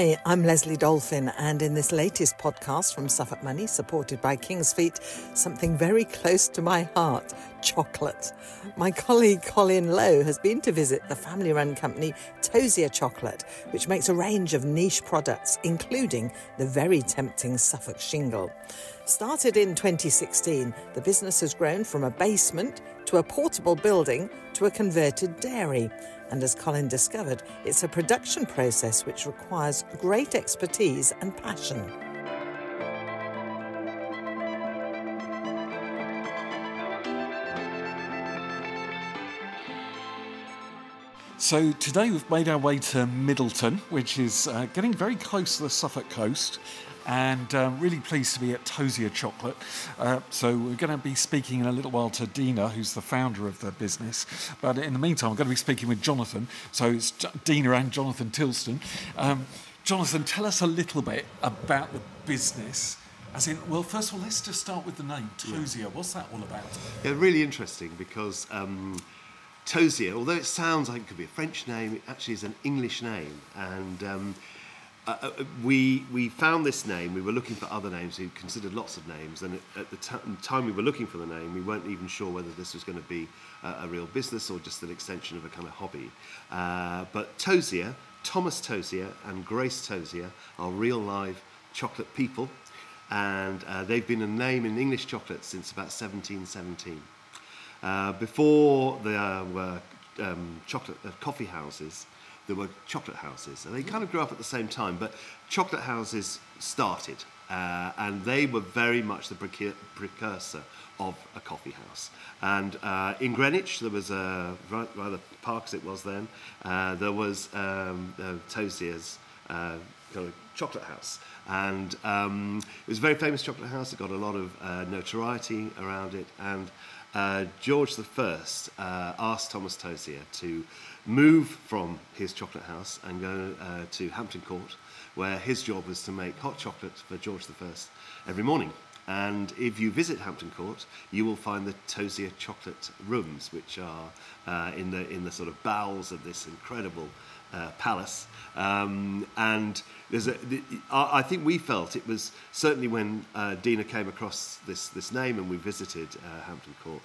Hi, I'm Leslie Dolphin, and in this latest podcast from Suffolk Money, supported by King's Feet, something very close to my heart chocolate. My colleague Colin Low has been to visit the family run company Tosier Chocolate, which makes a range of niche products, including the very tempting Suffolk shingle. Started in 2016, the business has grown from a basement to a portable building to a converted dairy. And as Colin discovered, it's a production process which requires great expertise and passion. So today we've made our way to Middleton, which is uh, getting very close to the Suffolk coast, and uh, really pleased to be at Tosier Chocolate. Uh, so we're going to be speaking in a little while to Deanna, who's the founder of the business. But in the meantime, I'm going to be speaking with Jonathan. So it's Deanna and Jonathan Tilston. Um, Jonathan, tell us a little bit about the business. As in, well, first of all, let's just start with the name Tosier. What's that all about? Yeah, really interesting because um, Tosier, although it sounds like it could be a French name, it actually is an English name. And um, uh, uh, we, we found this name, we were looking for other names, we considered lots of names, and at, the t- time we were looking for the name, we weren't even sure whether this was going to be a, a real business or just an extension of a kind of hobby. Uh, but Tosier, Thomas Tosier and Grace Tosier are real live chocolate people, and uh, they've been a name in English chocolate since about 1717. Uh, before there were um, chocolate uh, coffee houses, there were chocolate houses, and they kind of grew up at the same time. But chocolate houses started, uh, and they were very much the precursor of a coffee house. And uh, in Greenwich, there was a rather park as it was then. Uh, there was um, uh, Tosier's uh, kind of chocolate house. And um, it was a very famous chocolate house. It got a lot of notoriety around it. And uh, George I uh, asked Thomas Tosier to move from his chocolate house and go uh, to Hampton Court, where his job was to make hot chocolate for George I every morning. And if you visit Hampton Court, you will find the Tosier chocolate rooms, which are uh, in the in the sort of bowels of this incredible uh, palace. Um, and there's a, the, I I think we felt it was certainly when uh, Deanna came across this this name and we visited uh, Hampton Court.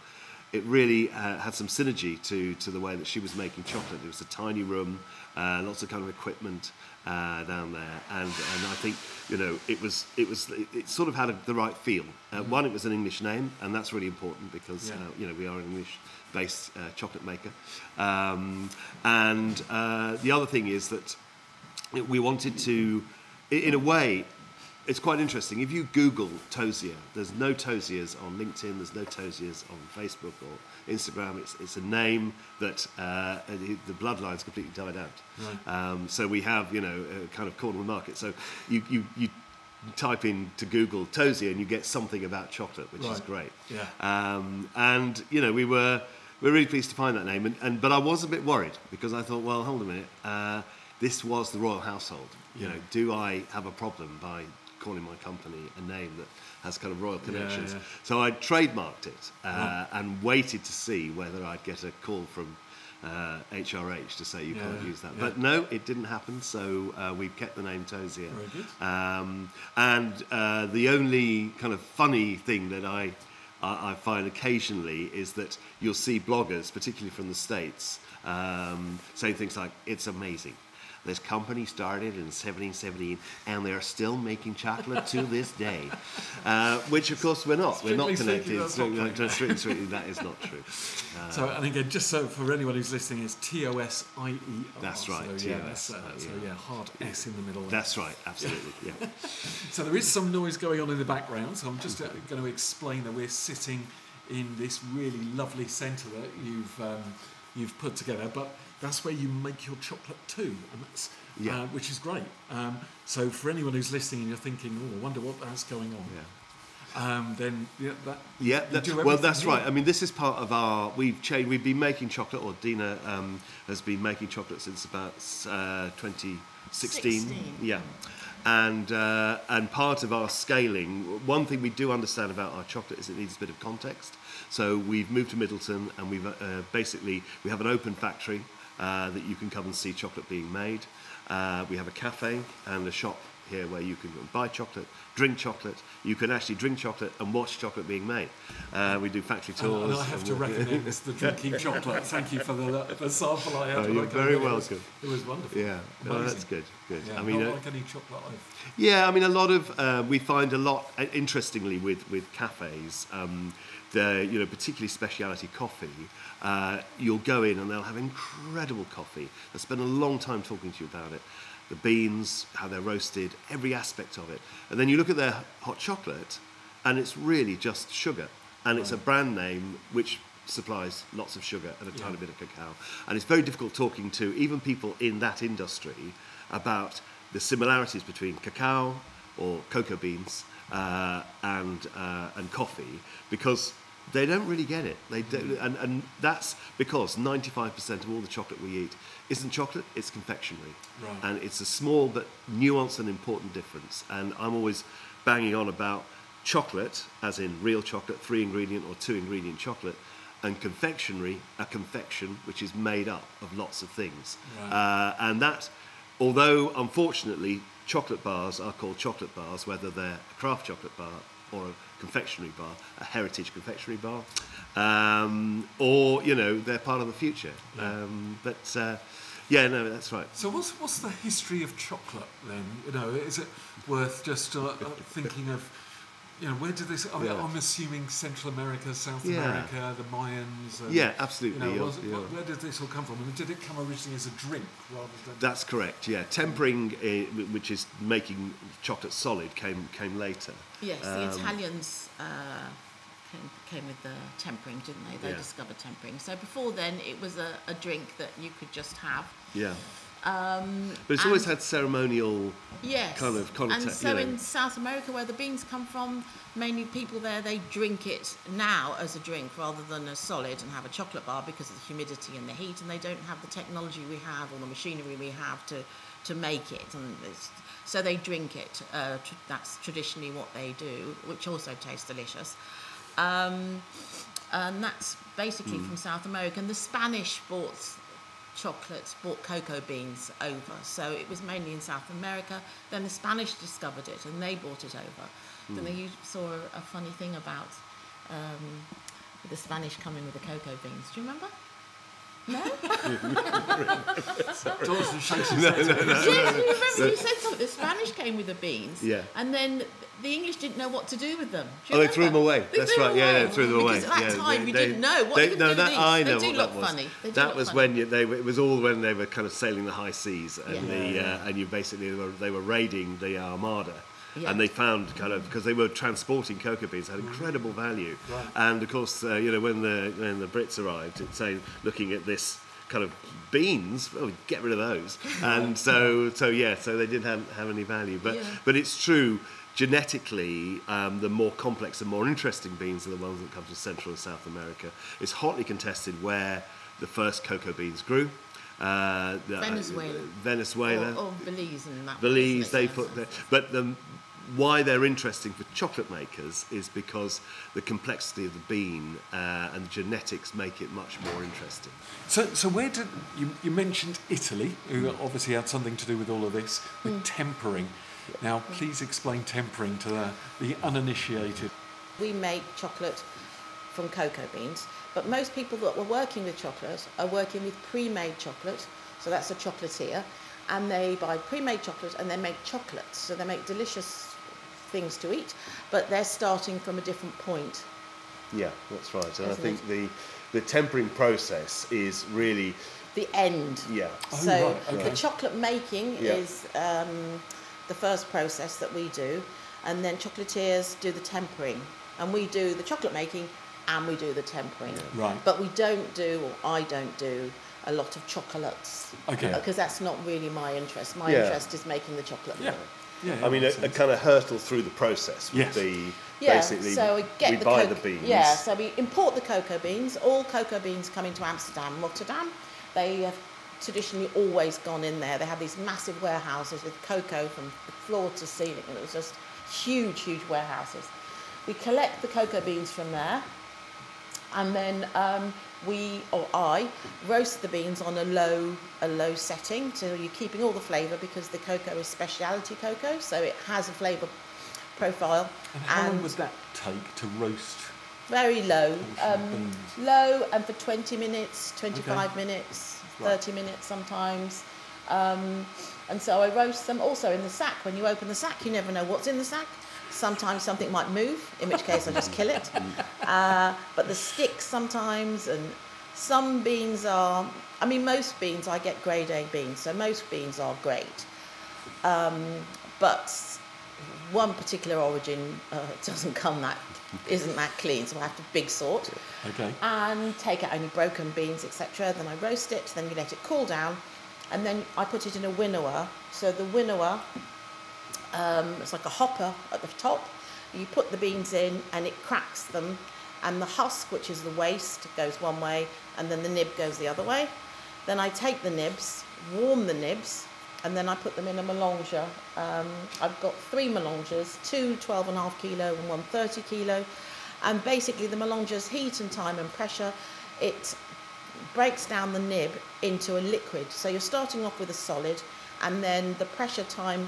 It really uh, had some synergy to, to the way that she was making chocolate. It was a tiny room, uh, lots of kind of equipment uh, down there, and, and I think you know it was it was it, it sort of had a, the right feel. Uh, one, it was an English name, and that's really important because Yeah. uh, you know we are an English based uh, chocolate maker. Um, and uh, the other thing is that we wanted to, in a way, it's quite interesting. If you Google Tosier, there's no Tosiers on LinkedIn, there's no Tosiers on Facebook or Instagram. It's, it's a name that uh, the the bloodline's completely died out. Um, so we have, you know, a kind of corner of the market. So you, you, you type into Google Tosier and you get something about chocolate, which is great. Yeah. Um, and you know, we were we were really pleased to find that name, and, and but I was a bit worried because I thought, well, hold a minute, uh, this was the royal household. You know, do I have a problem by calling my company a name that has kind of royal connections? yeah. So I trademarked it uh, and waited to see whether I'd get a call from. Uh, HRH to say you can't use that, yeah. but no, it didn't happen. So uh, we've kept the name good. Um, and uh, the only kind of funny thing that I, I, I find occasionally is that you'll see bloggers, particularly from the States, um, saying things like, it's amazing. This company started in 1717 and they're still making chocolate to this day. Uh, which, of course, we're not. we're not connected. that's not Strictly- true. strictly that is not true. So, and again, just so for anyone who's listening, it's T O S I E R. That's right, So, yeah, that's, uh, uh, so yeah. yeah, hard S in the middle. That's right, absolutely. Yeah. So there is some noise going on in the background. So I'm just uh, going to explain that we're sitting in this really lovely centre that you've um, you've put together. But that's where you make your chocolate too, and that's Yeah. uh, which is great. Um, so for anyone who's listening and you're thinking, oh, I wonder what that's going on. Yeah. Um, then yeah, that Yeah, you that- well, that's here. right. I mean, this is part of our. We've changed. We've been making chocolate, or Deanna um, has been making chocolate since about uh, 2016. 16. Yeah, and uh, and part of our scaling. One thing we do understand about our chocolate is it needs a bit of context. So we've moved to Middleton, and we've uh, basically we have an open factory uh, that you can come and see chocolate being made. Uh, we have a cafe and a shop here where you can buy chocolate, drink chocolate. You can actually drink chocolate and watch chocolate being made. Uh, we do factory tours. and I have to recommend the drinking chocolate. Thank you for the, the sample I had. Oh, you're very in. It was- welcome. It was wonderful. Yeah, oh, Amazing. that's good. Good. Yeah, I mean, not uh, like any chocolate I've. Yeah, I mean, a lot of uh, we find a lot uh, interestingly with with cafes. Um, the you know particularly specialty coffee. Uh, you'll go in and they'll have incredible coffee. They'll spend a long time talking to you about it, the beans, how they're roasted, every aspect of it. And then you look at their hot chocolate, and it's really just sugar, and it's a brand name which supplies lots of sugar and a tiny Yeah. bit of cacao. And it's very difficult talking to even people in that industry about the similarities between cacao or cocoa beans uh, and uh, and coffee because they don't really get it. They don't, and, and that's because 95% of all the chocolate we eat isn't chocolate, it's confectionery. Right. And it's a small but nuanced and important difference. And I'm always banging on about chocolate, as in real chocolate, three ingredient or two ingredient chocolate, and confectionery, a confection which is made up of lots of things. Right. Uh, and that, although unfortunately chocolate bars are called chocolate bars, whether they're a craft chocolate bar or a confectionery bar, a heritage confectionery bar, um, or you know they're part of the future. Um, but uh, yeah, no, that's right. So what's what's the history of chocolate then? You know, is it worth just uh, uh, thinking of, you know, where did this? I mean, Yeah. I'm assuming Central America, South Yeah. America, the Mayans. And, Yeah, absolutely, You know, was yeah. Where did this all come from? And did it come originally as a drink rather than? That's correct. Yeah, tempering, uh, which is making chocolate solid, came came later. Yes, the Um, Italians uh, came, came with the tempering, didn't they? They Yeah. discovered tempering. So before then, it was a, a drink that you could just have. Yeah, Um, but it's always had ceremonial. yes, kind of contact, And so you know. in South America, where the beans come from, mainly people there they drink it now as a drink rather than a solid and have a chocolate bar because of the humidity and the heat, and they don't have the technology we have or the machinery we have to to make it, and it's, so they drink it. Uh, tr- that's traditionally what they do, which also tastes delicious. Um, and that's basically Hmm. from South America. And the Spanish bought chocolates, bought cocoa beans over. So it was mainly in South America. Then the Spanish discovered it and they brought it over. Then Hmm. they saw a, a funny thing about um, the Spanish coming with the cocoa beans. Do you remember? No? Jonathan shakes his head. yes, you remember you said something. The Spanish came with the beans. Yeah. And then the English didn't know what to do with them. Do Oh, they threw them away. They That's right. them Yeah, they threw them away. Because at that yeah, time they- you they- didn't know what they, you could no, do with that, these. I They know do what look that was. funny. They do that look was funny. when you, they it was all when they were kind of sailing the high seas, and Yeah. the uh, and you basically they were, they were raiding the Armada. Yeah. And they found kind of because they were transporting cocoa beans had incredible value, Right. and of course uh, you know when the when the Brits arrived, it's saying looking at this kind of beans, oh get rid of those, and so so yeah, so they didn't have, have any value, but Yeah. but it's true. Genetically, um, the more complex and more interesting beans are the ones that come from Central and South America. It's hotly contested where the first cocoa beans grew. Uh, the- Venezuela. Venezuela. Or, or Belize and that. Belize, they put the, but the, why they're interesting for chocolate makers is because the complexity of the bean uh, and genetics make it much more interesting. So, so where did you, you mentioned Italy, who obviously had something to do with all of this, with tempering. Now, please explain tempering to the, the uninitiated. We make chocolate from cocoa beans, but most people that were working with chocolate are working with pre-made chocolate, so that's a chocolatier, and they buy pre-made chocolate and they make chocolates, so they make delicious things to eat, but they're starting from a different point. Yeah, that's right. And I Isn't think the the tempering process is really The end. yeah. Oh, so right, okay. the chocolate making Yeah. is um, the first process that we do, and then chocolatiers do the tempering, and we do the chocolate making and we do the tempering. Right. But we don't do, or I don't do, a lot of chocolates. Okay. Because that's not really my interest. My Yeah. interest is making the chocolate. Yeah. Yeah, I mean, a, a kind of hurtle through the process would Yes. the Yeah, basically so we get we the buy coco- the beans. Yeah, so we import the cocoa beans. All cocoa beans come into Amsterdam, Rotterdam. They have traditionally always gone in there. They have these massive warehouses with cocoa from floor to ceiling, and it was just huge, huge warehouses. We collect the cocoa beans from there, and then um, we or I roast the beans on a low a low setting, so you're keeping all the flavour because the cocoa is specialty cocoa, so it has a flavour profile. And how long would that take to roast? Very low, um, low, and for 20 minutes, 25 Okay. minutes, Right. 30 minutes sometimes. Um, and so I roast them also in the sack. When you open the sack, you never know what's in the sack. Sometimes something might move, in which case I just kill it. Uh, but the sticks sometimes, and some beans are, I mean, most beans, I get grade A beans, so most beans are great. Um, but one particular origin uh, doesn't come that, isn't that clean, so I have to big sort Okay. and take out any broken beans, etc. Then I roast it, then you let it cool down, and then I put it in a winnower. So the winnower, um, it's like a hopper at the top. You put the beans in, and it cracks them, and the husk, which is the waste, goes one way, and then the nib goes the other way. Then I take the nibs, warm the nibs, and then I put them in a melanger. Um, I've got three melangers, two 12 and a half kilo and one 30 kilo. And basically, the melanger's heat and time and pressure, it breaks down the nib into a liquid. So you're starting off with a solid, and then the pressure, time,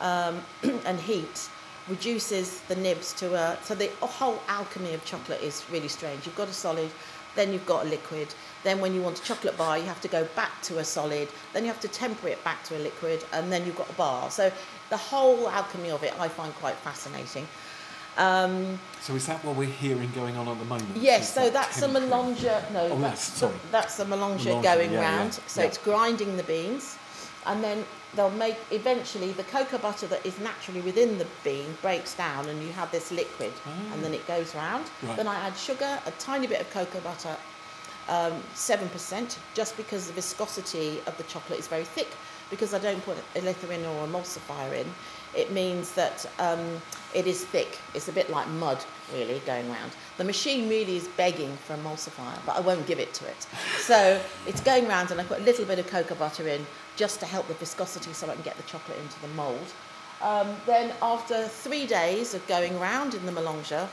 um, and heat reduces the nibs to a. So the whole alchemy of chocolate is really strange. You've got a solid, then you've got a liquid. Then when you want a chocolate bar, you have to go back to a solid. Then you have to temper it back to a liquid, and then you've got a bar. So the whole alchemy of it, I find quite fascinating. Um, So is that what we're hearing going on at the moment? Yes, Is so that that's a tempering? melanger. No, Oh, that's, sorry. that's a melanger, Melanger, going yeah, yeah, round. So yeah. it's grinding the beans, and then they'll make eventually the cocoa butter that is naturally within the bean breaks down, and you have this liquid, and then it goes round. Right. Then I add sugar, a tiny bit of cocoa butter, um, seven percent, just because the viscosity of the chocolate is very thick. Because I don't put a lecithin or emulsifier in, it means that um, it is thick. It's a bit like mud, really, going round. The machine really is begging for emulsifier, but I won't give it to it. So it's going round, and I put a little bit of cocoa butter in just to help the viscosity, so I can get the chocolate into the mould. Um, then after three days of going round in the melanger,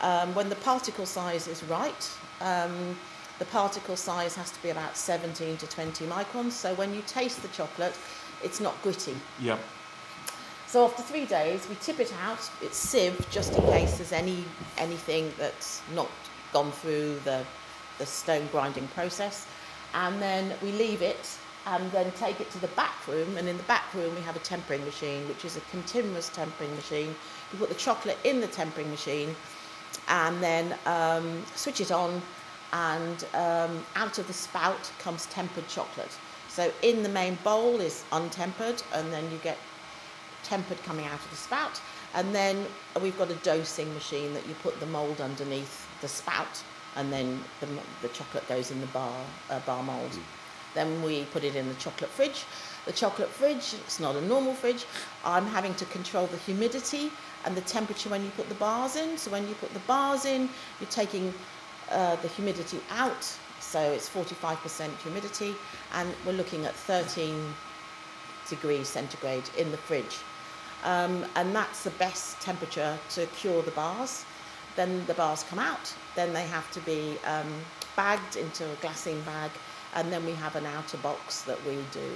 um, when the particle size is right, um, the particle size has to be about 17 to 20 microns. So when you taste the chocolate, it's not gritty. Yep. So after three days, we tip it out. It's sieved just in case there's any anything that's not gone through the the stone grinding process, and then we leave it and then take it to the back room. And in the back room, we have a tempering machine, which is a continuous tempering machine. We put the chocolate in the tempering machine, and then um, switch it on, and um, out of the spout comes tempered chocolate. So in the main bowl is untempered, and then you get tempered coming out of the spout. And then we've got a dosing machine that you put the mould underneath the spout, and then the, the chocolate goes in the bar uh, bar mould. Then we put it in the chocolate fridge. The chocolate fridge, it's not a normal fridge. I'm having to control the humidity and the temperature when you put the bars in. So when you put the bars in, you're taking uh, the humidity out. So it's 45% humidity, and we're looking at 13 degrees centigrade in the fridge. Um, and that's the best temperature to cure the bars. Then the bars come out, then they have to be um, bagged into a glassine bag, and then we have an outer box that we do.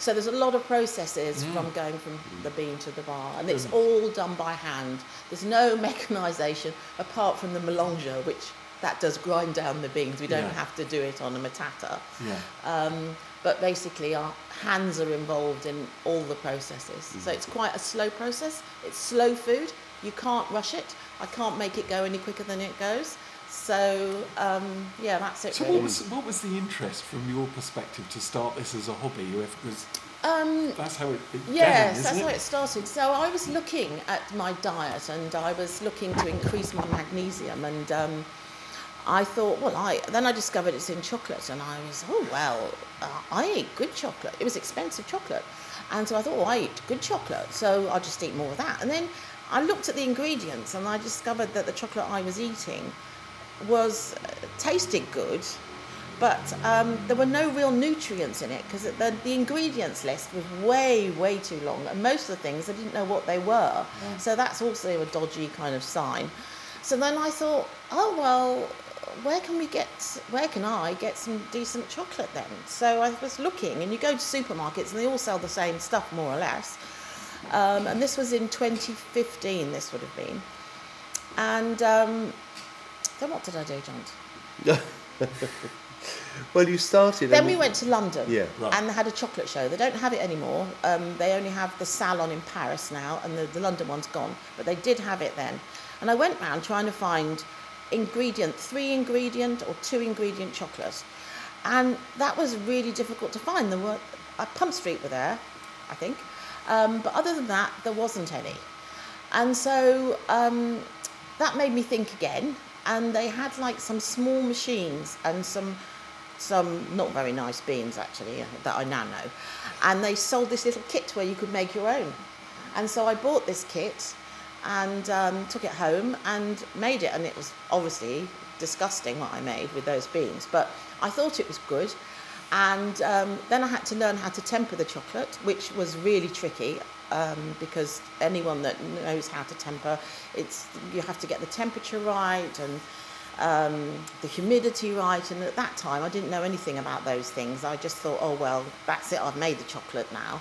So there's a lot of processes from going from the bean to the bar, and it's all done by hand. There's no mechanisation apart from the melanger, which that does grind down the beans. We don't Yeah. have to do it on a metate. Yeah. Um, but basically, our hands are involved in all the processes. So Mm. it's quite a slow process. It's slow food. You can't rush it. I can't make it go any quicker than it goes. So um, yeah, that's it. So really. what was what was the interest from your perspective to start this as a hobby? Because Um, that's how it began, Yes, isn't that's it? how it started. So I was looking at my diet and I was looking to increase my magnesium and um, I thought, well, I then I discovered it's in chocolate and I was, oh well, uh, I eat good chocolate. It was expensive chocolate, and so I thought, oh, I eat good chocolate, so I'll just eat more of that. And then I looked at the ingredients and I discovered that the chocolate I was eating was uh, tasted good, but um, there were no real nutrients in it because the, the ingredients list was way, way too long. And most of the things I didn't know what they were. So that's also a dodgy kind of sign. So then I thought, oh, well, where can we get, where can I get some decent chocolate then? So I was looking, and you go to supermarkets and they all sell the same stuff more or less. Um, and this was in 2015, this would have been. And um, then what did I do, John? Well, you started. Then we went to London Yeah. Right. and they had a chocolate show. They don't have it anymore. Um, they only have the salon in Paris now, and the, the London one's gone. But they did have it then. And I went round trying to find ingredient, three ingredient or two ingredient chocolate. And that was really difficult to find. There were, uh, Pump Street were there, I think. Um, but other than that, there wasn't any. And so um, that made me think again. And they had like some small machines and some some not very nice beans actually that I now know. And they sold this little kit where you could make your own. And so I bought this kit and um, took it home and made it. And it was obviously disgusting what I made with those beans, but I thought it was good. And um, then I had to learn how to temper the chocolate, which was really tricky um, because anyone that knows how to temper, it's you have to get the temperature right and um, the humidity right. And at that time, I didn't know anything about those things. I just thought, oh well, that's it. I've made the chocolate now.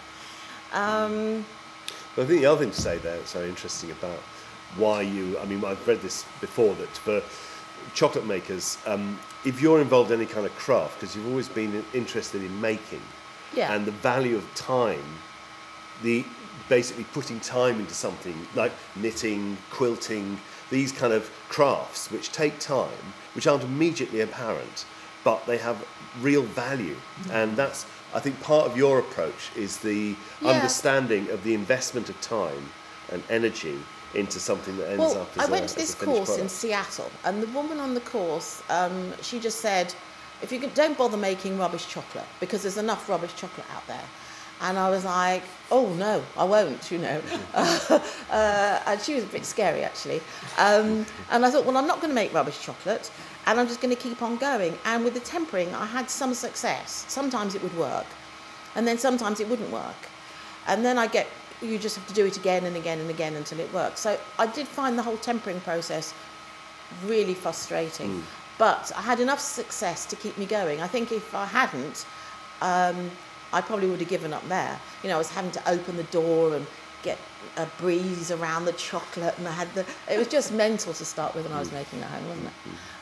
But I think the other thing to say there that's very interesting about why you, I mean, I've read this before that for chocolate makers, um, if you're involved in any kind of craft, because you've always been interested in making, Yeah. and the value of time, the basically putting time into something like knitting, quilting, these kind of crafts which take time, which aren't immediately apparent, but they have real value, and that's I think part of your approach is the Yeah. understanding of the investment of time and energy into something that ends Well, up as I went a, to this course in. Seattle, and the woman on the course, um, she just said, if you don't bother making rubbish chocolate because there's enough rubbish chocolate out there. And I was like, oh no, I won't, you know. uh, and she was a bit scary actually. Um, and I thought, well, I'm not going to make rubbish chocolate, and I'm just going to keep on going. And with the tempering, I had some success. Sometimes it would work, and then sometimes it wouldn't work. And then I get, you just have to do it again and again and again until it works. So I did find the whole tempering process really frustrating. But I had enough success to keep me going. I think if I hadn't, um, I probably would have given up there. You know, I was having to open the door and get a breeze around the chocolate, and I had the. It was just mental to start with when I was making it home, wasn't it?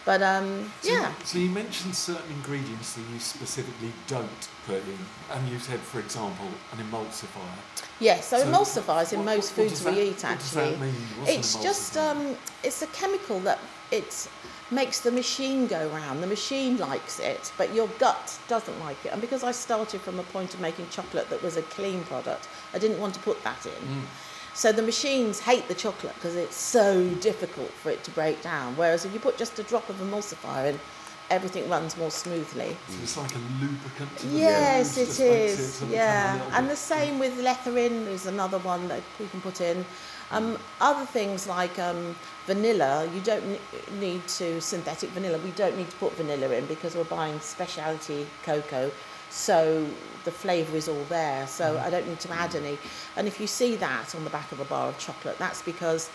But um, So, yeah, So you mentioned certain ingredients that you specifically don't put in, and you said, for example, an emulsifier. yes. So, So emulsifiers in what- most what- what foods does we that- eat what does actually. that mean? What's an it's just um, it's a chemical that it makes the machine go round. The machine likes it, but your gut doesn't like it. And because I started from a point of making chocolate that was a clean product, I didn't want to put that in. Mm. So the machines hate the chocolate because it's so difficult for it to break down. Whereas if you put just a drop of emulsifier in, everything runs more smoothly. So it's like a lubricant Yes, it is. it just makes is. it sort of become a yeah, and bit- the same with lecithin is another one that we can put in. Um, other things like um, vanilla, you don't ne- need to synthetic vanilla. We don't need to put vanilla in because we're buying specialty cocoa, so the flavour is all there. So Mm. I don't need to add any. And if you see that on the back of a bar of chocolate, that's because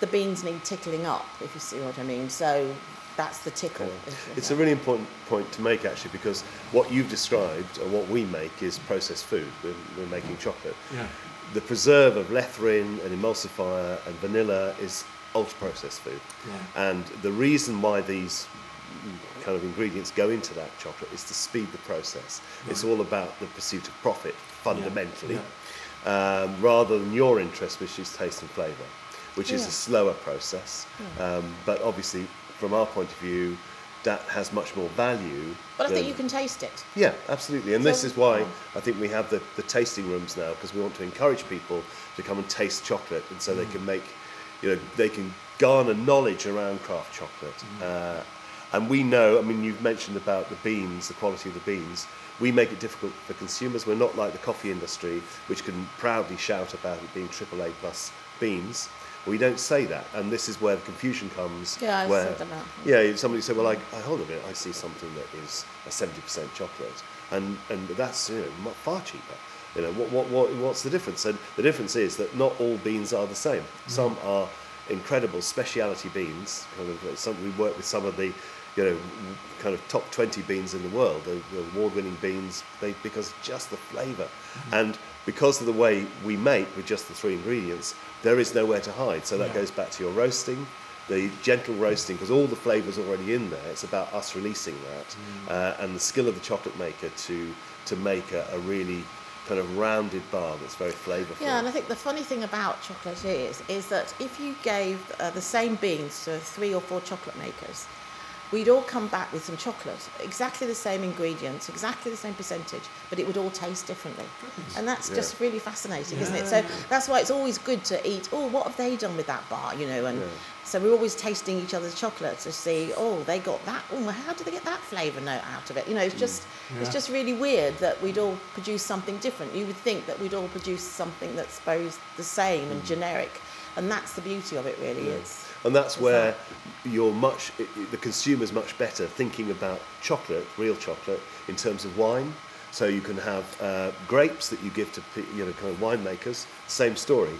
the beans need tickling up. If you see what I mean. So that's the tickle. It's a really important point to make actually because what you've described and what we make is processed food. We're, we're making chocolate. Yeah. The preserve of lecithin and emulsifier and vanilla is ultra processed food. Yeah. And the reason why these kind of ingredients go into that chocolate is to speed the process. It's all about the pursuit of profit fundamentally, Um, rather than your interest, which is taste and flavour, which is a slower process. Um, but obviously, from our point of view, that has much more value. But I think you can taste it. yeah, absolutely. And this is why I think we have the, the tasting rooms now because we want to encourage people to come and taste chocolate and so they can make, you know, they can garner knowledge around craft chocolate. Uh, and we know, I mean, you've mentioned about the beans, the quality of the beans. We make it difficult for consumers. We're not like the coffee industry, which can proudly shout about it being AAA plus beans. We don't say that, and this is where the confusion comes. Yeah, I've where, said that. yeah, if somebody said, "Well, I, I hold a minute, I see something that is a seventy percent chocolate, and and that's you know far cheaper." You know, what, what what what's the difference? And the difference is that not all beans are the same. Some are incredible speciality beans. Kind of uh, some we work with some of the you know, kind of top 20 beans in the world, the, the award-winning beans, they, because just the flavor And because of the way we make with just the three ingredients, there is nowhere to hide. So that Yeah. goes back to your roasting, the gentle roasting, because all the flavour's already in there. It's about us releasing that uh, and the skill of the chocolate maker to, to make a, a really kind of rounded bar that's very flavourful. Yeah, and I think the funny thing about chocolate is is that if you gave uh, the same beans to three or four chocolate makers, we'd all come back with some chocolate, exactly the same ingredients, exactly the same percentage, but it would all taste differently. And that's Yeah. just really fascinating, isn't it? So that's why it's always good to eat. Oh, what have they done with that bar? You know, and Yeah. so we're always tasting each other's chocolate to see. Oh, they got that. Oh, how did they get that flavour note out of it? You know, it's mm. just Yeah. it's just really weird that we'd all produce something different. You would think that we'd all produce something that's both the same and mm. generic, and that's the beauty of it. Really, it's And that's where you're much, the consumer's much better thinking about chocolate, real chocolate, in terms of wine. So you can have uh, grapes that you give to you know kind of winemakers. Same story.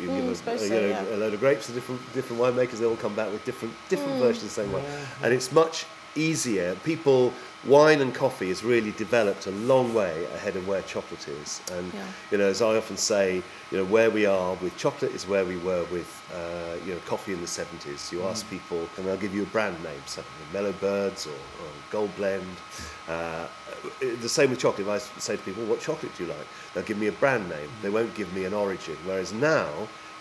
You Mm, give a, suppose you know, yeah. a load of grapes to different different winemakers. They all come back with different different versions of the same wine, and it's much easier. People, wine and coffee has really developed a long way ahead of where chocolate is. And Yeah. you know, as I often say, you know, where we are with chocolate is where we were with, uh, you know, coffee in the 70s. You ask people, and they'll give you a brand name, something, like Mellow Birds or, or Gold Blend. Uh, the same with chocolate. If I say to people, what chocolate do you like? They'll give me a brand name. They won't give me an origin. Whereas now,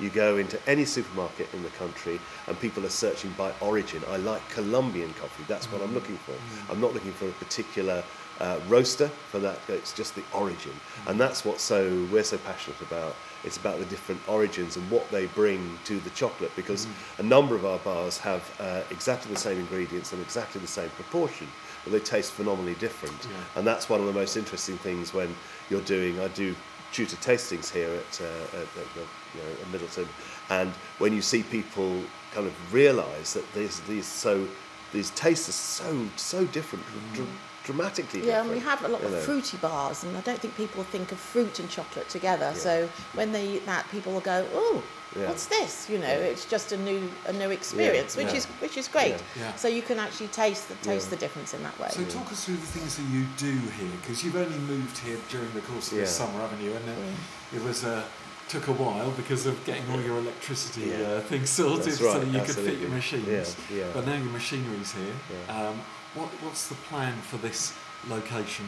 you go into any supermarket in the country and people are searching by origin. I like Colombian coffee. That's what I'm looking for. I'm not looking for a particular uh, roaster for that. It's just the origin, and that's what so we're so passionate about. It's about the different origins and what they bring to the chocolate because a number of our bars have uh, exactly the same ingredients and exactly the same proportion, but they taste phenomenally different. Yeah. And that's one of the most interesting things when you're doing. I do tutor tastings here at, uh, at, at, the, you know, at Middleton, and when you see people kind of realise that these these so these tastes are so so different, dr- dramatically Yeah, different. and we have a lot you of know. fruity bars, and I don't think people think of fruit and chocolate together. So when they eat that, people will go, "Oh, Yeah. what's this?" You know, it's just a new a new experience, which yeah. is which is great. Yeah. Yeah. So you can actually taste the taste Yeah. the difference in that way. So talk us through the things that you do here, because you've only moved here during the course of this Yeah. summer, haven't you? And it, it was uh, took a while because of getting all your electricity Yeah. uh, things sorted That's so that you could fit your machines. Yeah, yeah. But now your machinery's here. Yeah. Um, what, what's the plan for this location?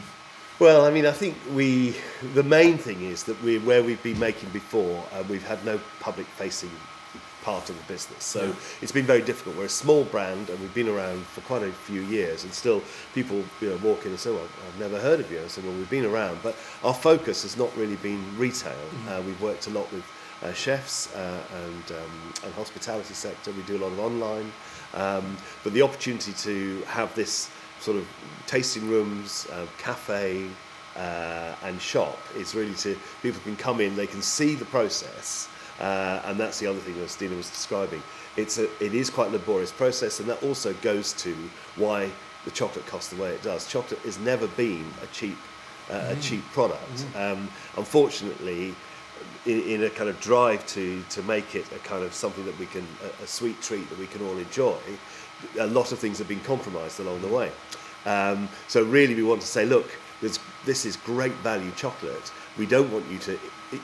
Well, I mean, I think we the main thing is that we're where we've been making before, uh, we've had no public facing part of the business. So Yeah. it's been very difficult. We're a small brand and we've been around for quite a few years and still people you know, walk in and say, well, I've never heard of you. I said, well, we've been around, but our focus has not really been retail. Uh, we've worked a lot with uh, chefs uh, and, um, and hospitality sector. We do a lot of online. Um, but the opportunity to have this sort of tasting rooms, uh, cafe, uh, and shop is really to people can come in, they can see the process, uh, and that's the other thing that Stina was describing. It's a, it is quite a laborious process, and that also goes to why the chocolate costs the way it does. Chocolate has never been a cheap, uh, a cheap product. Um, unfortunately, in, in a kind of drive to to make it a kind of something that we can a, a sweet treat that we can all enjoy, a lot of things have been compromised along the way. Um, so really, we want to say, look, this, this is great value chocolate. We don't want you to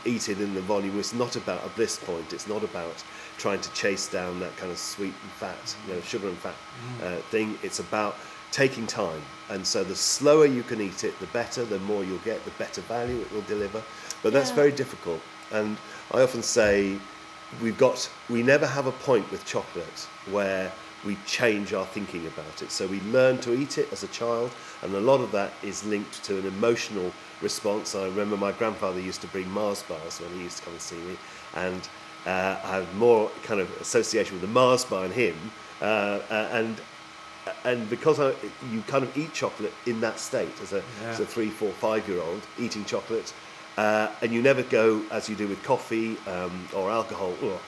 eat it in the volume. It's not about a bliss point. It's not about trying to chase down that kind of sweet and fat, you know, sugar and fat uh, thing. It's about taking time. And so the slower you can eat it, the better. The more you'll get, the better value it will deliver. But that's Yeah. very difficult. And I often say we've got we never have a point with chocolate where we change our thinking about it. So we learn to eat it as a child, and a lot of that is linked to an emotional response. I remember my grandfather used to bring Mars bars when he used to come and see me, and uh, I had more kind of association with the Mars bar and him, uh, uh, and and because I, you kind of eat chocolate in that state as a, as a three, four, five year old eating chocolate, uh, and you never go as you do with coffee um, or alcohol. Oh,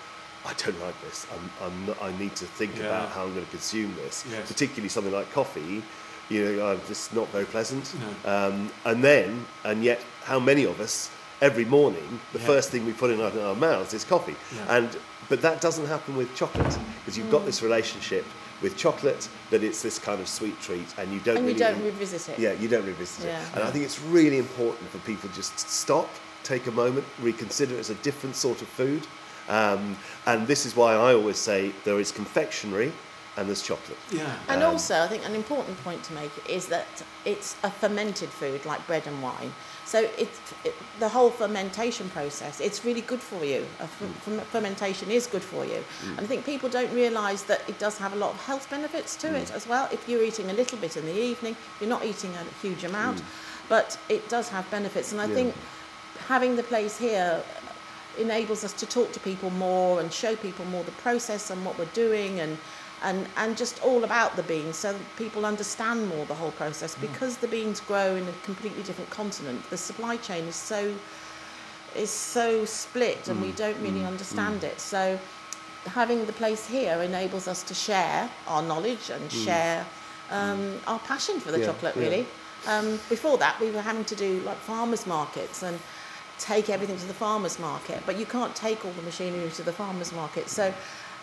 I don't like this. I'm, I'm not, I need to think Yeah. about how I'm going to consume this. Yes. Particularly something like coffee, you know, uh, just not very pleasant. No. Um, and then, and yet, how many of us every morning, the Yeah. first thing we put in our, our mouths is coffee. Yeah. And but that doesn't happen with chocolate because you've got this relationship with chocolate that it's this kind of sweet treat, and you don't And you really don't revisit it. yeah, you don't revisit Yeah. it. And I think it's really important for people just to stop, take a moment, reconsider it as a different sort of food. Um, and this is why I always say there is confectionery and there's chocolate. Yeah. And Um, also, I think an important point to make is that it's a fermented food like bread and wine. So it's it, the whole fermentation process. It's really good for you. A f- Mm. fermentation is good for you. And I think people don't realise that it does have a lot of health benefits to Mm. it as well. If you're eating a little bit in the evening, you're not eating a huge amount, Mm. but it does have benefits. And I think having the place here enables us to talk to people more and show people more the process and what we're doing and and and just all about the beans so people understand more the whole process. Mm. Because the beans grow in a completely different continent the supply chain is so is so split and we mm. don't really mm. understand it. So having the place here enables us to share our knowledge and share um, our passion for the Yeah, chocolate yeah. really. Um, before that we were having to do like farmers markets and take everything to the farmers market but you can't take all the machinery to the farmers market. So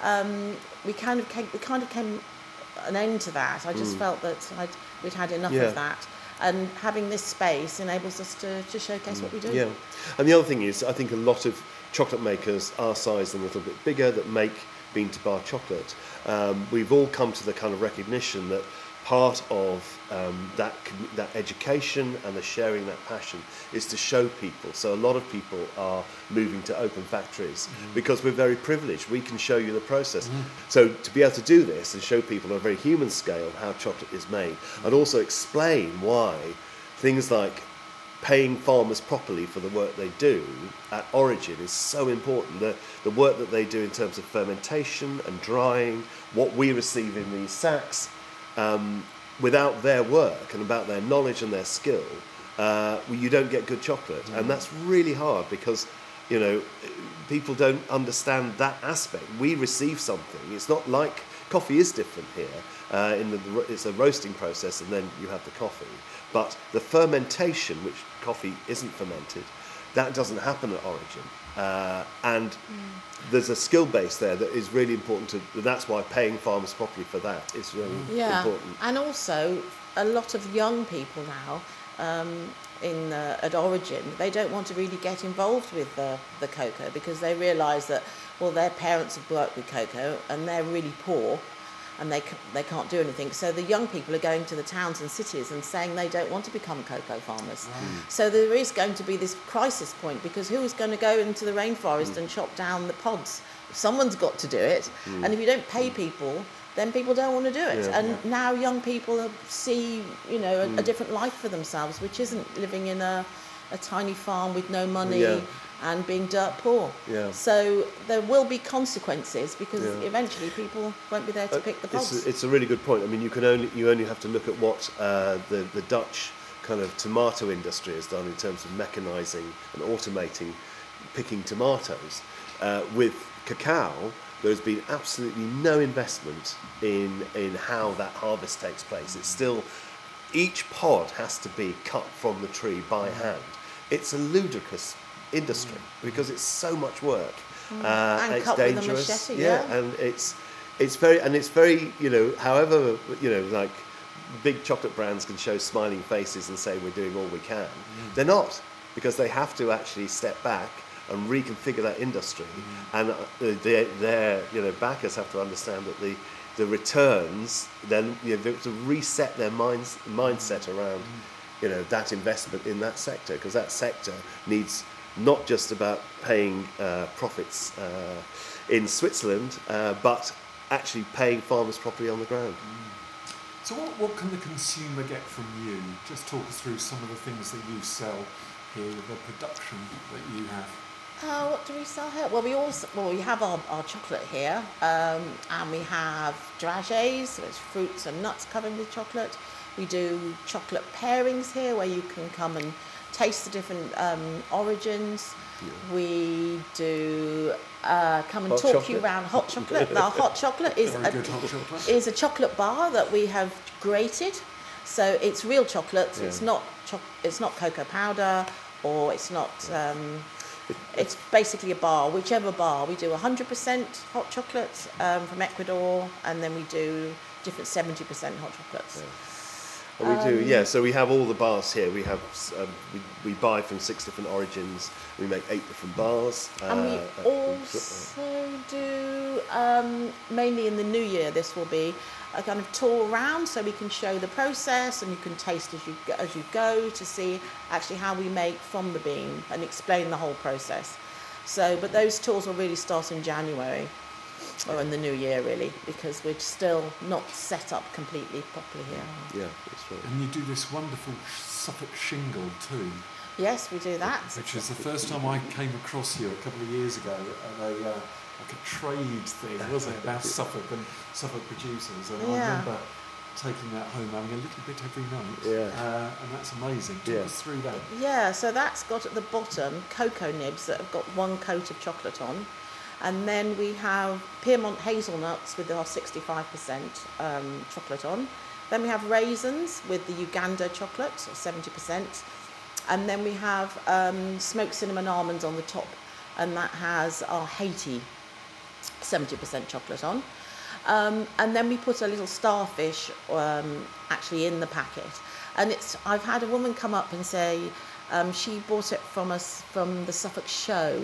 um, we kind of came, we kind of came an end to that I just felt that I'd, we'd had enough Mm. Yeah. of that and having this space enables us to, to showcase what we do Yeah. And the other thing is, I think a lot of chocolate makers our size and a little bit bigger that make bean to bar chocolate, um, we've all come to the kind of recognition that part of um, that that education and the sharing that passion is to show people. So a lot of people are moving to open factories because we're very privileged. We can show you the process. So to be able to do this and show people on a very human scale how chocolate is made, and also explain why things like paying farmers properly for the work they do at origin is so important. The, the work that they do in terms of fermentation and drying, what we receive in these sacks, um, without their work and about their knowledge and their skill, uh, you don't get good chocolate. And that's really hard because, you know, people don't understand that aspect. We receive something. It's not like coffee is different here. Uh, in the, it's a roasting process, and then you have the coffee. But the fermentation, which coffee isn't fermented, that doesn't happen at origin. Uh, and there's a skill base there that is really important to. That's why paying farmers properly for that is really yeah important. and also a lot of young people now um, in uh, at origin they don't want to really get involved with the, the cocoa because they realize that well their parents have worked with cocoa and they're really poor and they, they can't do anything. So the young people are going to the towns and cities and saying they don't want to become cocoa farmers. Hmm. So there is going to be this crisis point because who is going to go into the rainforest and chop down the pods? Someone's got to do it. Hmm. And if you don't pay hmm. people, then people don't want to do it. Yeah. and now young people see, you know, a, a different life for themselves, which isn't living in a, a tiny farm with no money Yeah. And being dirt poor. Yeah. So there will be consequences because Yeah. eventually people won't be there to pick the Uh, It's pods. a, it's a really good point. I mean, you can only you only have to look at what uh, the the Dutch kind of tomato industry has done in terms of mechanising and automating picking tomatoes. Uh, with cacao, there's been absolutely no investment in in how that harvest takes place. It's still each pod has to be cut from the tree by hand. It's a ludicrous industry because it's so much work. Uh, Mm. And it's cut with a dangerous. machete, yeah. and it's it's very and it's very you know however you know like big chocolate brands can show smiling faces and say we're doing all we can they're not because they have to actually step back and reconfigure that industry and uh, their, their you know backers have to understand that the the returns then you know, they have to reset their minds mindset around you know that investment in that sector because that sector needs not just about paying uh, profits uh, in Switzerland, uh, but actually paying farmers properly on the ground. So what, what can the consumer get from you? Just talk us through some of the things that you sell here, the production that you have. Uh, what do we sell here? Well, we also well we have our, our chocolate here, um, and we have dragées, so it's fruits and nuts covered with chocolate. We do chocolate pairings here, where you can come and taste the different um, origins. We do uh, come and Hot talk you around hot chocolate. Our hot chocolate is Very a, good hot chocolate. is a chocolate bar that we have grated. So it's real chocolate. It's Yeah. not choc- it's not cocoa powder or it's not. Um, it's basically a bar, whichever bar. We do 100% hot chocolate um, from Ecuador, and then we do different 70% hot chocolates. And we do, yeah. So we have all the bars here. We have um, we, we buy from six different origins. We make eight different bars. And we uh, uh, also do, um, mainly in the new year, this will be a kind of tour around so we can show the process and you can taste as you, go- as you go to see actually how we make from the bean and explain the whole process. So, but those tours will really start in January or in the new year, really, because we're still not set up completely properly here. yeah, that's right. And you do this wonderful Suffolk shingle too, Yes, we do that. which is the first time I came across you a couple of years ago at a uh, like a trade thing, wasn't it, about Suffolk and Suffolk producers? And I remember taking that home, having a little bit every night. Yeah. Uh, and that's amazing. Talk Yeah. us through that. Yeah, so that's got at the bottom cocoa nibs that have got one coat of chocolate on. And then we have Piedmont hazelnuts with our 65% um, chocolate on. Then we have raisins with the Uganda chocolate, so 70%. And then we have um, smoked cinnamon almonds on the top, and that has our Haiti 70% chocolate on. Um, and then we put a little starfish um, actually in the packet. And it's I've had a woman come up and say um, she bought it from us from the Suffolk show,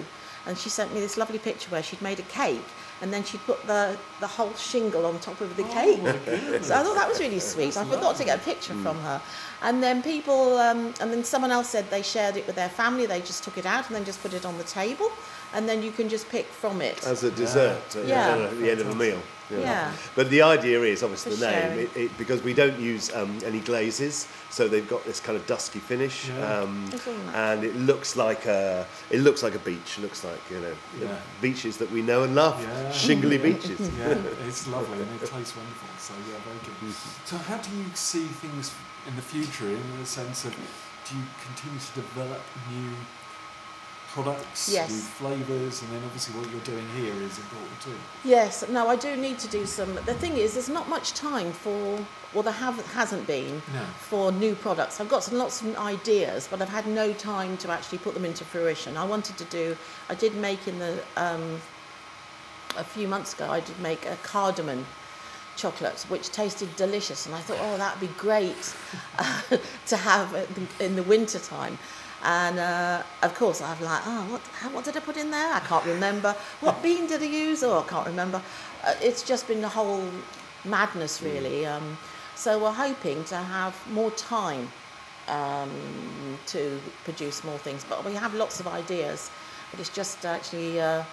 and she sent me this lovely picture where she'd made a cake and then she'd put the, the whole shingle on top of the cake. so I thought that was really sweet. I forgot to get a picture from her. And then people, um, and then someone else said they shared it with their family. They just took it out and then just put it on the table, and then you can just pick from it. As a dessert Yeah. at the end of a meal. you know. Yeah. But the idea is obviously For the name, it, it, because we don't use um, any glazes, so they've got this kind of dusky finish, Yeah. um, It's all natural. and it looks like a it looks like a beach. It looks like you know the beaches that we know and love, Yeah. shingly beaches. Yeah, it's lovely and it tastes wonderful. So yeah, very good. So how do you see things in the future in the sense of do you continue to develop new products, Yes. new flavours, and then obviously what you're doing here is important too. Yes, no, I do need to do some. The thing is, there's not much time for, well, there have, hasn't been No. for new products. I've got some, lots of ideas, but I've had no time to actually put them into fruition. I wanted to do, I did make in the, um, a few months ago, I did make a cardamom chocolate, which tasted delicious, and I thought, oh, that'd be great uh, to have in the winter time. And uh, of course, I'm like, oh, what, how, what did I put in there? I can't remember. What bean did I use? Oh, I can't remember. Uh, it's just been the whole madness, really. Um, so we're hoping to have more time um, to produce more things. But we have lots of ideas, but it's just actually uh,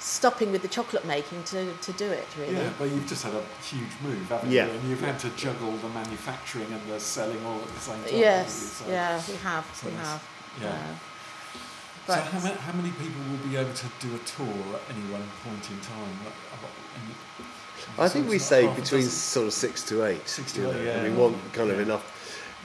stopping with the chocolate making to, to do it, really. Yeah, but you've just had a huge move, haven't Yeah. you? And you've had to juggle the manufacturing and the selling all at the same time. Yes. So- yeah, we have, so we have. yeah. uh, So how many, how many people will be able to do a tour at any one point in time? What- what- and- I think it's we say between sort of six to eight. Six to eight, know, yeah. and we want kind of Yeah. enough.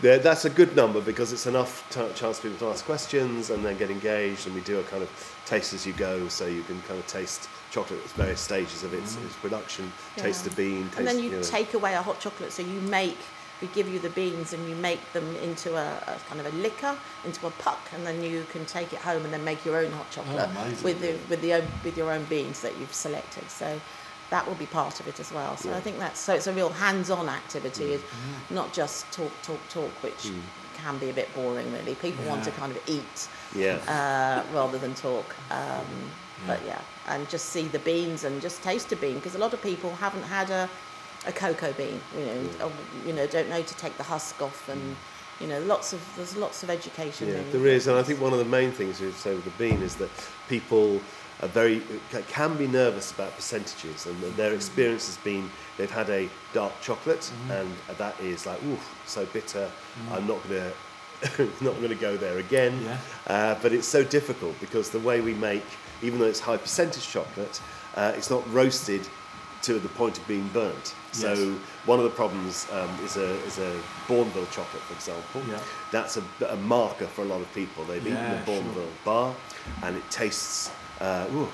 There, that's a good number because it's enough t- chance for people to ask questions and then get engaged. And we do a kind of taste as you go, so you can kind of taste chocolate at various stages of its, mm. its production. Taste the bean. Taste, and then you know. take away a hot chocolate, so you make, we give you the beans and you make them into a, a kind of a liquor, into a puck, and then you can take it home and then make your own hot chocolate oh, amazing. with the with the own, with your own beans that you've selected. So that will be part of it as well. So I think that's so it's a real hands-on activity, it's not just talk, talk, talk, which can be a bit boring really. People want to kind of eat Yeah. uh, rather than talk. Um, But yeah, and just see the beans and just taste a bean because a lot of people haven't had a, a cocoa bean. You know, or, you know, don't know to take the husk off, and you know, lots of there's lots of education. Yeah, there is, and I think one of the main things you say with the bean is that people are very can be nervous about percentages, and their experience has been they've had a dark chocolate, and that is like, ooh, so bitter. I'm not gonna. not going to go there again, Yeah. uh, but it's so difficult because the way we make, even though it's high percentage chocolate, uh, it's not roasted to the point of being burnt. So Yes. one of the problems um, is a is a Bournville chocolate, for example. Yeah. That's a, a marker for a lot of people. They've eaten a Bournville bar, and it tastes. Uh, ooh,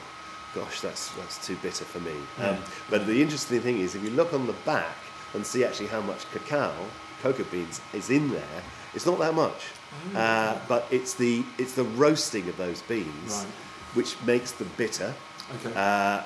gosh, that's that's too bitter for me. Um, Yeah. but the interesting thing is, if you look on the back and see actually how much cacao cocoa beans is in there, it's not that much. Uh, but it's the it's the roasting of those beans Right. which makes them bitter, Okay. uh,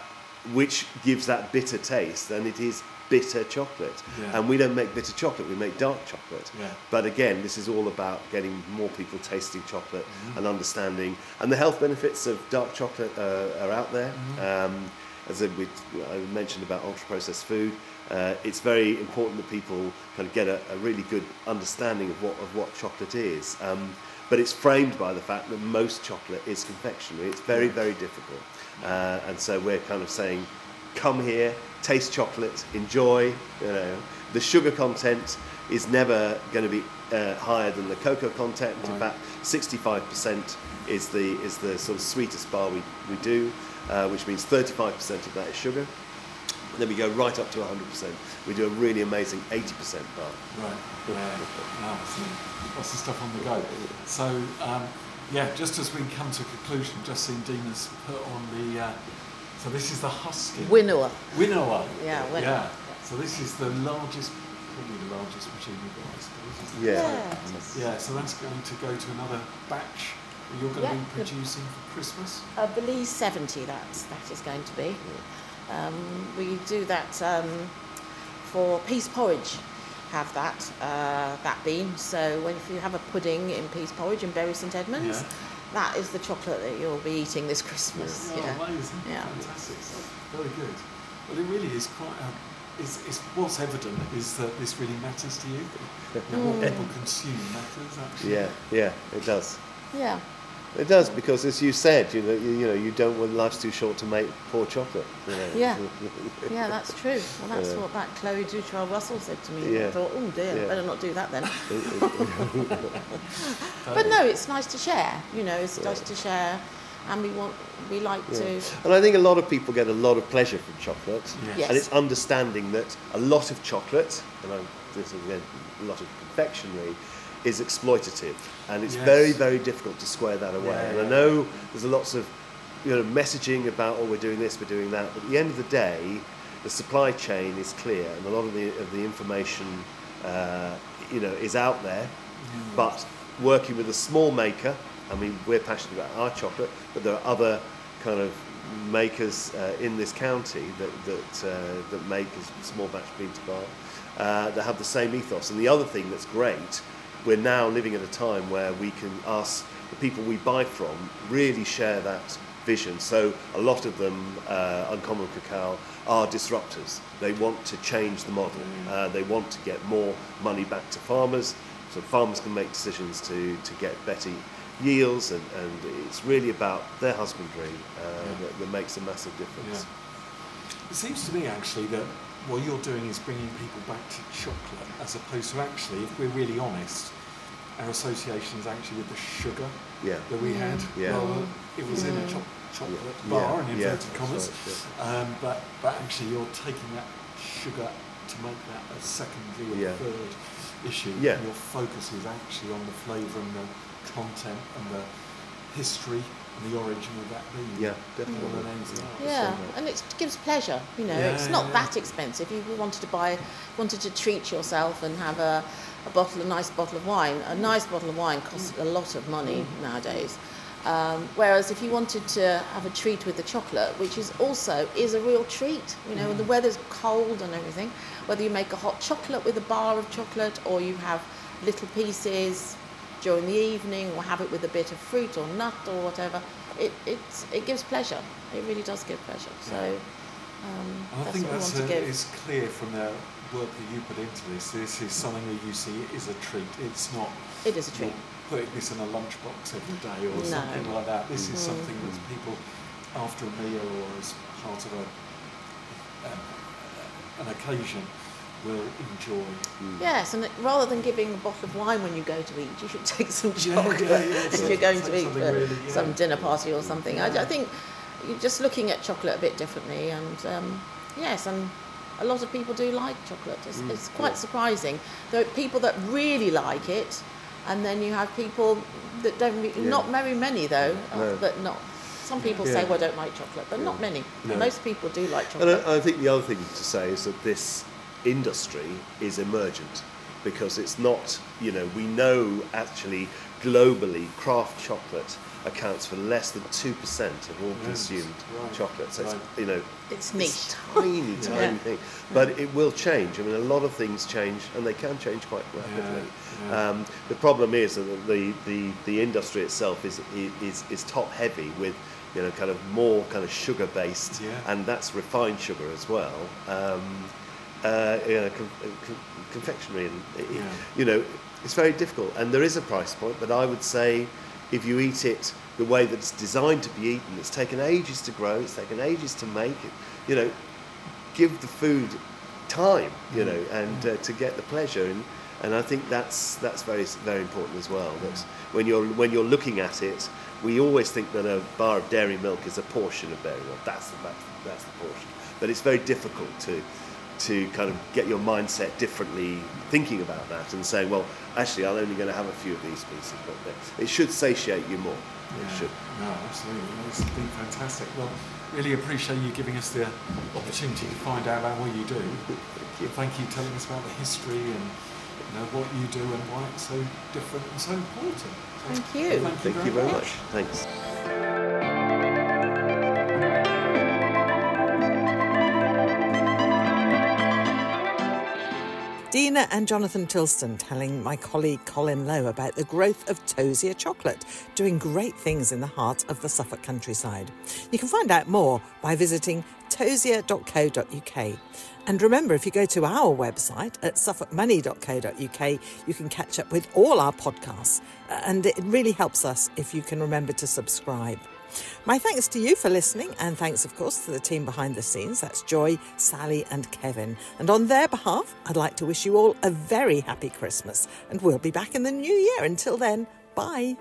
which gives that bitter taste, and it is bitter chocolate. Yeah. And we don't make bitter chocolate; we make dark chocolate. Yeah. But again, this is all about getting more people tasting chocolate Mm-hmm. and understanding, and the health benefits of dark chocolate uh, are out there. Mm-hmm. Um, as I, we, I mentioned about ultra-processed food, uh, it's very important that people kind of get a, a really good understanding of what of what chocolate is. Um, but it's framed by the fact that most chocolate is confectionery. It's very, very difficult, uh, and so we're kind of saying, come here, taste chocolate, enjoy. You know, the sugar content is never going to be uh, higher than the cocoa content. In fact, 65% is the is the sort of sweetest bar we, we do, uh, which means 35% of that is sugar. And then we go right up to 100%. We do a really amazing 80% bar. Right. Yeah. Wow. Lots of stuff on the go. So um, yeah, just as we come to a conclusion, just seen Dean has put on the. Uh, so this is the Husky. Winnower. Winnower. Yeah, winnower. Yeah. So this is the largest, probably the largest machine you've got, I suppose. isn't? Yeah. Yeah. So that's going to go to another batch. that You're going Yeah, to be producing for Christmas. I believe 70 that's, that is going to be. Um, we do that um, for peas porridge, have that, uh, that bean. So if you have a pudding in peas porridge in Bury St Edmunds, Yeah. That is the chocolate that you'll be eating this Christmas. Oh, Yeah. amazing. Yeah. Fantastic. Very good. Well, it really is quite a. It's, it's, what's evident is that this really matters to you. You know, what hmm. people consume matters, actually. Yeah, yeah, it does. Yeah. It does because, as you said, you know, you, you know, you don't want life's too short to make poor chocolate. You know. Yeah. Yeah, that's true. Well, that's Yeah. what that Chloe Doutre-Roussel said to me. Yeah. I thought, oh dear, Yeah. better not do that then. But no, it's nice to share. You know, it's nice to share, and we want, we like to. And I think a lot of people get a lot of pleasure from chocolate. Yes. And it's understanding that a lot of chocolate, and I'm, this is again, a lot of confectionery, is exploitative. And it's Yes. very, very difficult to square that away. Yeah, and I know there's lots of you know, messaging about, oh, we're doing this, we're doing that. But at the end of the day, the supply chain is clear, and a lot of the, of the information, uh, you know, is out there. But working with a small maker, I mean, we're passionate about our chocolate, but there are other kind of makers uh, in this county that that, uh, that make a small batch bean to bar uh, that have the same ethos. And the other thing that's great, we're now living at a time where we can ask the people we buy from really share that vision. So a lot of them, uh, Uncommon Cacao, are disruptors. They want to change the model. Uh, they want to get more money back to farmers, so farmers can make decisions to, to get better yields, and, and it's really about their husbandry uh, that, that makes a massive difference. Yeah. It seems to me actually that what you're doing is bringing people back to chocolate, as opposed to actually, if we're really honest, our association is actually with the sugar Yeah. that we had. Yeah. Rather, it was in a cho- chocolate Yeah. bar, in inverted Yeah. commas. That's Um, but but actually, you're taking that sugar to make that a secondary or Yeah. third issue. Yeah. Your focus is actually on the flavour and the content and the history and the origin of that bean. Yeah, definitely. than anything. Yeah, and it gives pleasure. You know, Yeah, it's yeah, not yeah. that expensive. If you wanted to buy, wanted to treat yourself and have a, a bottle, a nice bottle of wine. A nice bottle of wine costs a lot of money nowadays. Um, whereas if you wanted to have a treat with the chocolate, which is also is a real treat, you know, when the weather's cold and everything, whether you make a hot chocolate with a bar of chocolate or you have little pieces during the evening or have it with a bit of fruit or nut or whatever, it, it's, it gives pleasure. It really does give pleasure. So um, I that's think what we that's want a, to give. it's clear from the work that you put into this. This is something that you see is a treat. It's not It is a treat. putting this in a lunchbox every day or No. something like that. This is Mm. something that people, after a meal or as part of a, uh, an occasion, will enjoy. Yes, and rather than giving a bottle of wine when you go to eat, you should take some chocolate yeah, yeah, if so you're going to eat for really, yeah. some dinner party or something. I, I think you're just looking at chocolate a bit differently, and um, yes, and a lot of people do like chocolate. It's, Mm, it's quite surprising. There are people that really like it, and then you have people that don't. Re- Yeah. Not very many though, uh, No. but not. Some people say, "Well, I don't like chocolate," but not many. No. Most people do like And chocolate. I, I think the other thing to say is that this industry is emergent. because it's not, you know, we know actually globally craft chocolate accounts for less than 2% of all Yes, consumed right, chocolate. So right. it's, you know, It's it's niche. tiny, tiny Yeah. thing. But it will change. I mean, a lot of things change, and they can change quite rapidly. yeah. Um, the problem is that the, the, the industry itself is, is, is top heavy with, you know, kind of more kind of sugar based, Yeah. and that's refined sugar as well. Um, uh, you know, con- con- confectionery, and Yeah. you know, it's very difficult. And there is a price point, but I would say if you eat it the way that it's designed to be eaten, it's taken ages to grow, it's taken ages to make it. You know, give the food time, you Mm. know, and uh, to get the pleasure. And, and I think that's that's very very important as well. That when you're when you're looking at it, we always think that a bar of dairy milk is a portion of dairy milk. That's the that's, that's the portion. But it's very difficult to to kind of get your mindset differently thinking about that and saying, well, actually, I'm only going to have a few of these pieces. But it should satiate you more. It should. No, absolutely. It's been fantastic. Well, really appreciate you giving us the opportunity to find out about what you do. Thank you. Thank you telling us about the history and you know, what you do and why it's so different and so important. Thank you. Thank you Thank you very much. Thanks. Deanna and Jonathan Tilston telling my colleague Colin Low about the growth of Tosier chocolate, doing great things in the heart of the Suffolk countryside. You can find out more by visiting tosier.co.uk. And remember, if you go to our website at suffolkmoney.co.uk, you can catch up with all our podcasts. And it really helps us if you can remember to subscribe. My thanks to you for listening, and thanks, of course, to the team behind the scenes. That's Joy, Sally, and Kevin. And on their behalf, I'd like to wish you all a very happy Christmas, and we'll be back in the new year. Until then, bye.